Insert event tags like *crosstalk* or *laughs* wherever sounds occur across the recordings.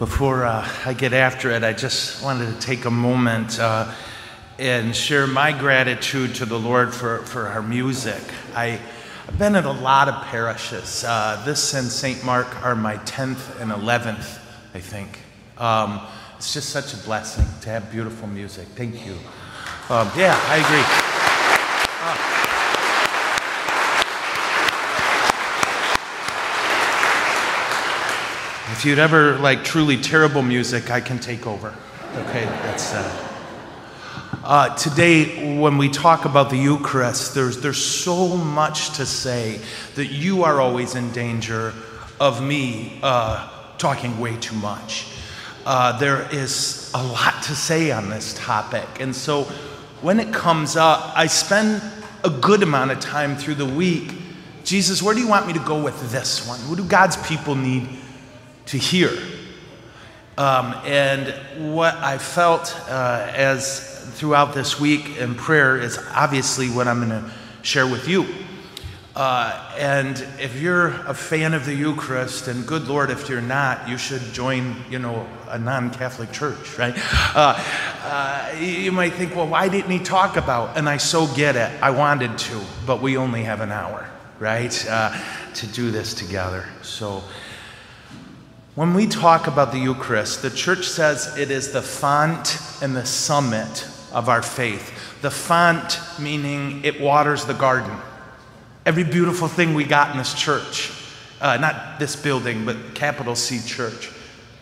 Before uh, I get after it, I just wanted to take a moment uh, and share my gratitude to the Lord for, for our music. I, have been at a lot of parishes. Uh, this and St. Mark are my 10th and 11th, I think. Um, it's just such a blessing to have beautiful music. Thank you. Um, yeah, I agree. If you'd ever like truly terrible music, I can take over. Okay, that's. Uh, uh, today, when we talk about the Eucharist, there's, there's so much to say that you are always in danger of me uh, talking way too much. Uh, there is a lot to say on this topic. And so when it comes up, I spend a good amount of time through the week. Jesus, where do you want me to go with this one? What do God's people need to hear? Um, and what I felt uh, as throughout this week in prayer is obviously what I'm going to share with you. Uh, and if you're a fan of the Eucharist, and good Lord, if you're not, you should join, you know, a non-Catholic church, right? Uh, uh, you might think, well, why didn't he talk about? And I so get it. I wanted to, but we only have an hour, right, uh, to do this together. So. When we talk about the Eucharist, the church says it is the font and the summit of our faith. The font, meaning it waters the garden. Every beautiful thing we got in this church, uh, not this building, but capital C church,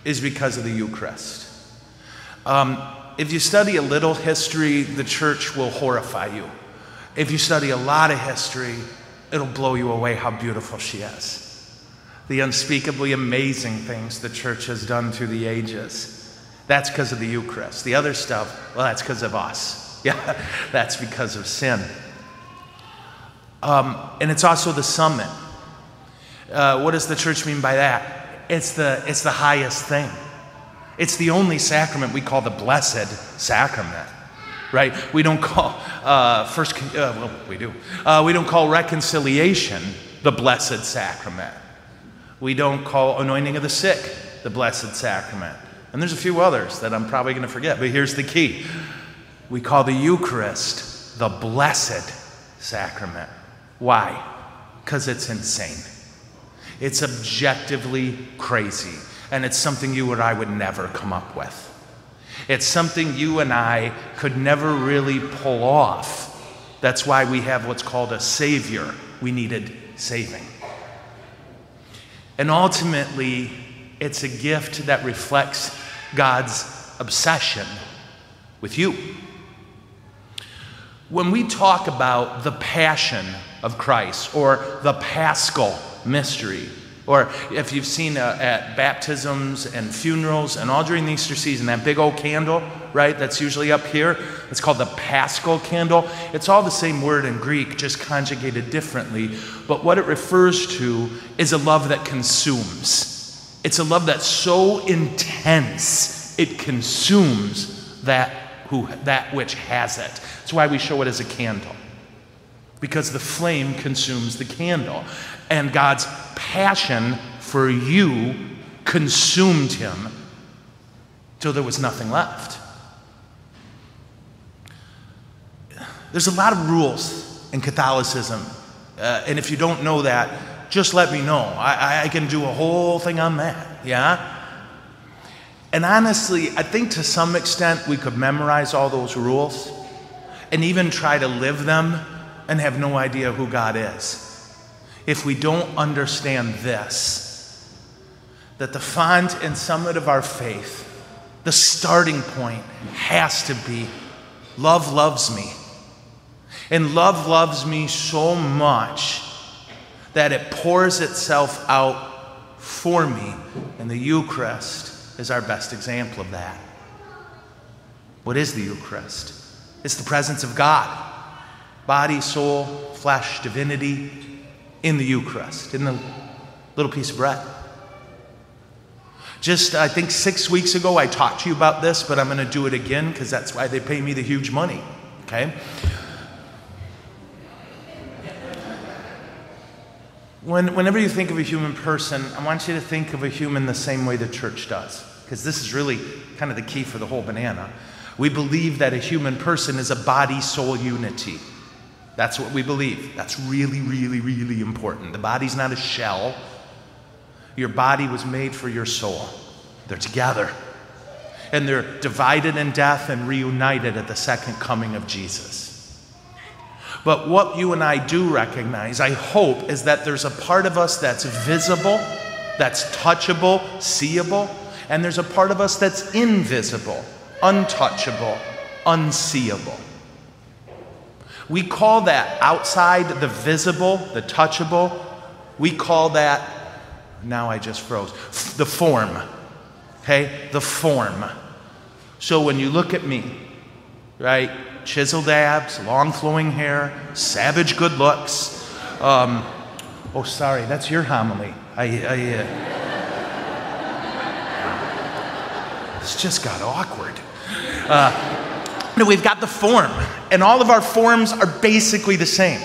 is because of the Eucharist. Um, if you study a little history, the church will horrify you. If you study a lot of history, it'll blow you away how beautiful she is. The unspeakably amazing things the church has done through the ages. That's because of the Eucharist. The other stuff, well, that's because of us. *laughs* Yeah, that's because of sin. Um, and it's also the summit. Uh, what does the church mean by that? It's the, it's the highest thing. It's the only sacrament we call the blessed sacrament, right? We don't call uh, first, uh, well, we do. Uh, we don't call reconciliation the blessed sacrament. We don't call anointing of the sick the blessed sacrament. And there's a few others that I'm probably going to forget, but here's the key we call the Eucharist the blessed sacrament. Why? Because it's insane. It's objectively crazy, and it's something you or I would never come up with. It's something you and I could never really pull off. That's why we have what's called a Savior. We needed saving. And ultimately, it's a gift that reflects God's obsession with you. When we talk about the passion of Christ or the paschal mystery, or if you've seen uh, at baptisms and funerals and all during the Easter season, that big old candle, right, that's usually up here, it's called the paschal candle. It's all the same word in Greek, just conjugated differently. But what it refers to is a love that consumes. It's a love that's so intense, it consumes that, who, that which has it. That's why we show it as a candle, because the flame consumes the candle. And God's passion for you consumed him till there was nothing left. There's a lot of rules in Catholicism. Uh, and if you don't know that, just let me know. I, I can do a whole thing on that, yeah? And honestly, I think to some extent we could memorize all those rules and even try to live them and have no idea who God is. If we don't understand this, that the font and summit of our faith, the starting point has to be love loves me. And love loves me so much that it pours itself out for me. And the Eucharist is our best example of that. What is the Eucharist? It's the presence of God body, soul, flesh, divinity in the Eucharist, in the little piece of bread. Just, I think six weeks ago, I talked to you about this, but I'm going to do it again because that's why they pay me the huge money. Okay? When, whenever you think of a human person, I want you to think of a human the same way the church does. because this is really kind of the key for the whole banana. We believe that a human person is a body soul unity. That's what we believe. That's really, really, really important. The body's not a shell. Your body was made for your soul. They're together. And they're divided in death and reunited at the second coming of Jesus. But what you and I do recognize, I hope, is that there's a part of us that's visible, that's touchable, seeable, and there's a part of us that's invisible, untouchable, unseeable. We call that outside the visible, the touchable, we call that, now I just froze, the form. Okay? The form. So when you look at me, right? Chiseled abs, long flowing hair, savage good looks. Um, oh, sorry, that's your homily. I, I uh, just got awkward. Uh, no, we've got the form, and all of our forms are basically the same,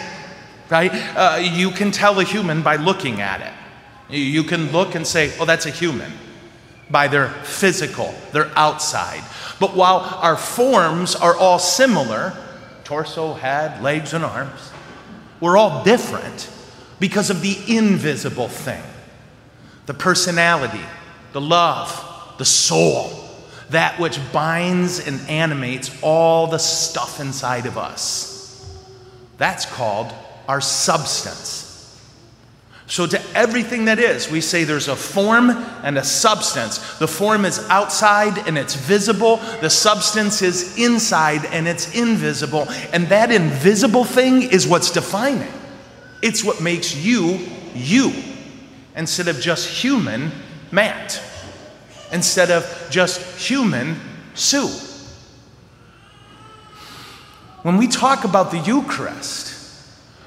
right? Uh, you can tell a human by looking at it. You can look and say, oh, that's a human, by their physical, their outside. But while our forms are all similar torso, head, legs, and arms we're all different because of the invisible thing the personality, the love, the soul that which binds and animates all the stuff inside of us. That's called our substance. So, to everything that is, we say there's a form and a substance. The form is outside and it's visible, the substance is inside and it's invisible. And that invisible thing is what's defining. It's what makes you, you, instead of just human, Matt instead of just human Sue. When we talk about the Eucharist,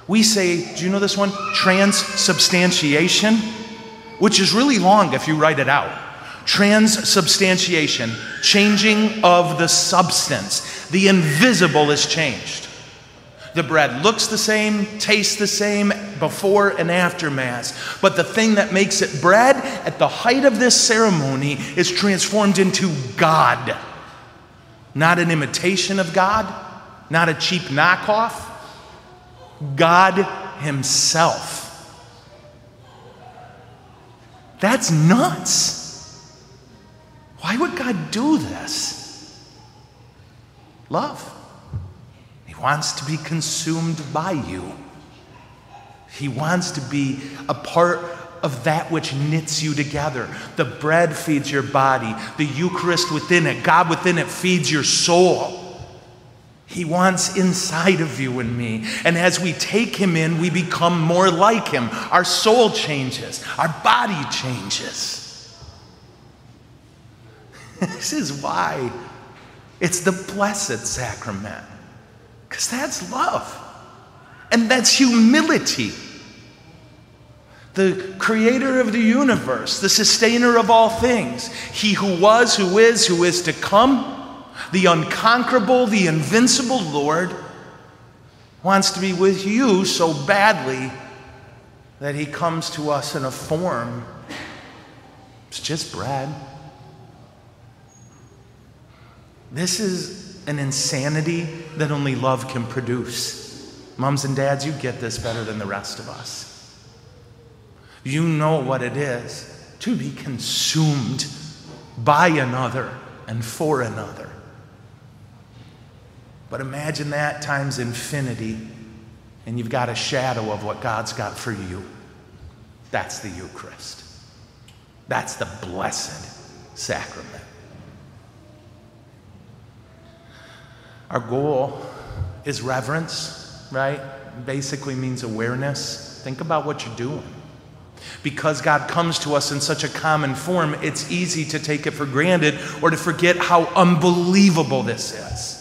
we say, do you know this one? Transubstantiation, which is really long if you write it out. Transubstantiation, changing of the substance. The invisible is changed. The bread looks the same, tastes the same before and after Mass. But the thing that makes it bread at the height of this ceremony is transformed into God. Not an imitation of God, not a cheap knockoff. God Himself. That's nuts. Why would God do this? Love. He wants to be consumed by you. He wants to be a part of that which knits you together. The bread feeds your body, the Eucharist within it, God within it feeds your soul. He wants inside of you and me. And as we take Him in, we become more like Him. Our soul changes, our body changes. *laughs* this is why it's the blessed sacrament. Because that's love. And that's humility. The creator of the universe, the sustainer of all things, he who was, who is, who is to come, the unconquerable, the invincible Lord, wants to be with you so badly that he comes to us in a form. It's just bread. This is an insanity that only love can produce. Moms and dads, you get this better than the rest of us. You know what it is to be consumed by another and for another. But imagine that times infinity, and you've got a shadow of what God's got for you. That's the Eucharist. That's the blessed sacrament. Our goal is reverence, right? Basically means awareness. Think about what you're doing. Because God comes to us in such a common form, it's easy to take it for granted or to forget how unbelievable this is.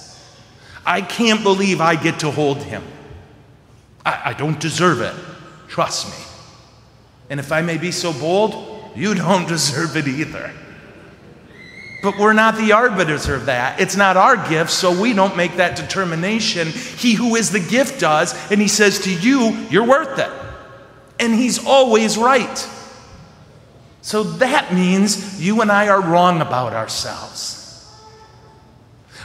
I can't believe I get to hold Him. I, I don't deserve it. Trust me. And if I may be so bold, you don't *laughs* deserve it either. But we're not the arbiters of that. It's not our gift, so we don't make that determination. He who is the gift does, and he says to you, You're worth it. And he's always right. So that means you and I are wrong about ourselves.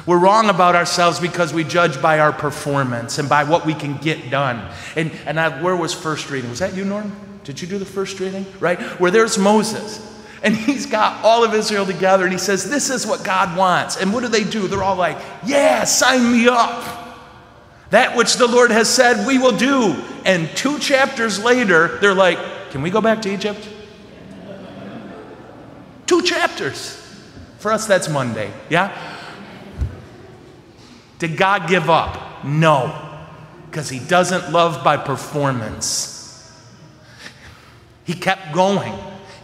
We're wrong about ourselves because we judge by our performance and by what we can get done. And, and I, where was first reading? Was that you, Norm? Did you do the first reading? Right? Where there's Moses. And he's got all of Israel together and he says, This is what God wants. And what do they do? They're all like, Yeah, sign me up. That which the Lord has said we will do. And two chapters later, they're like, Can we go back to Egypt? Two chapters. For us, that's Monday. Yeah? Did God give up? No, because He doesn't love by performance. He kept going,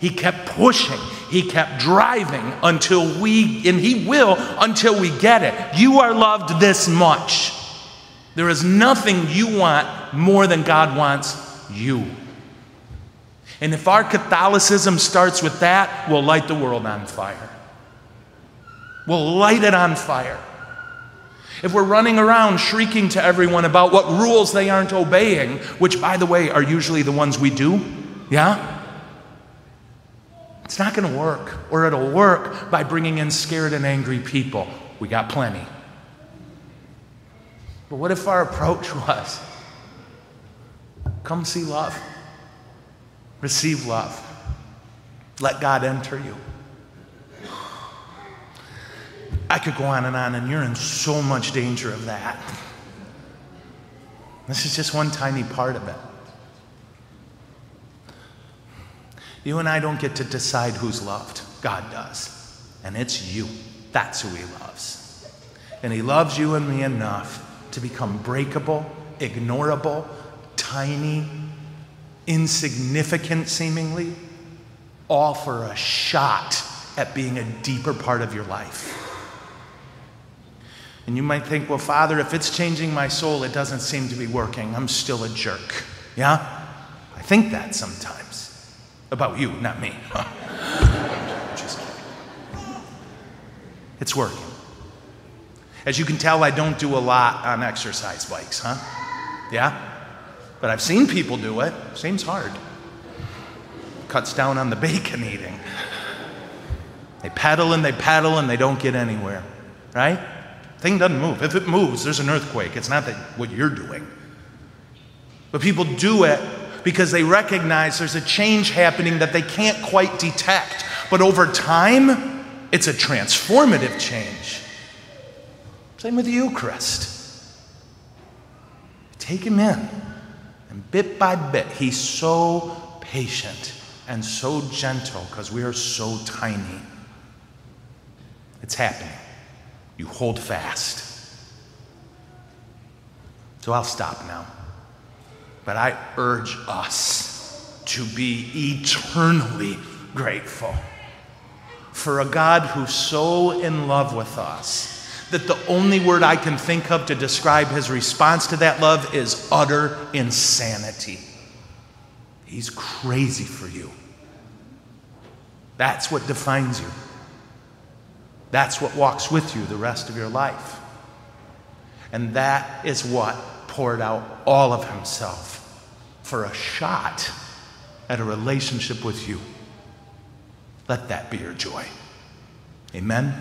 He kept pushing, He kept driving until we, and He will until we get it. You are loved this much. There is nothing you want more than God wants you. And if our Catholicism starts with that, we'll light the world on fire. We'll light it on fire. If we're running around shrieking to everyone about what rules they aren't obeying, which, by the way, are usually the ones we do, yeah? It's not going to work. Or it'll work by bringing in scared and angry people. We got plenty. But what if our approach *laughs* was come see love, receive love, let God enter you? I could go on and on, and you're in so much danger of that. This is just one tiny part of it. You and I don't get to decide who's loved. God does. And it's you. That's who He loves. And He loves you and me enough to become breakable, ignorable, tiny, insignificant seemingly, offer a shot at being a deeper part of your life. And you might think, well, Father, if it's changing my soul, it doesn't seem to be working. I'm still a jerk. Yeah? I think that sometimes. About you, not me. *laughs* Just kidding. It's working. As you can tell, I don't do a lot on exercise bikes, huh? Yeah? But I've seen people do it. Seems hard. Cuts down on the *laughs* bacon eating. They paddle and they paddle and they don't get anywhere, right? Thing doesn't move. If it moves, there's an earthquake. It's not that what you're doing. But people do it because they recognize there's a change happening that they can't quite detect. But over time, it's a transformative change. Same with the Eucharist. Take him in, and bit by bit, he's so patient and so gentle because we are so tiny. It's happening you hold fast. So I'll stop now. But I urge us to be eternally grateful for a God who's so in love with us that the only word I can think of to describe his response to that love is utter insanity. He's crazy for you. That's what defines you. That's what walks with you the rest of your life. And that is what poured out all of himself for a shot at a relationship with you. Let that be your joy. Amen.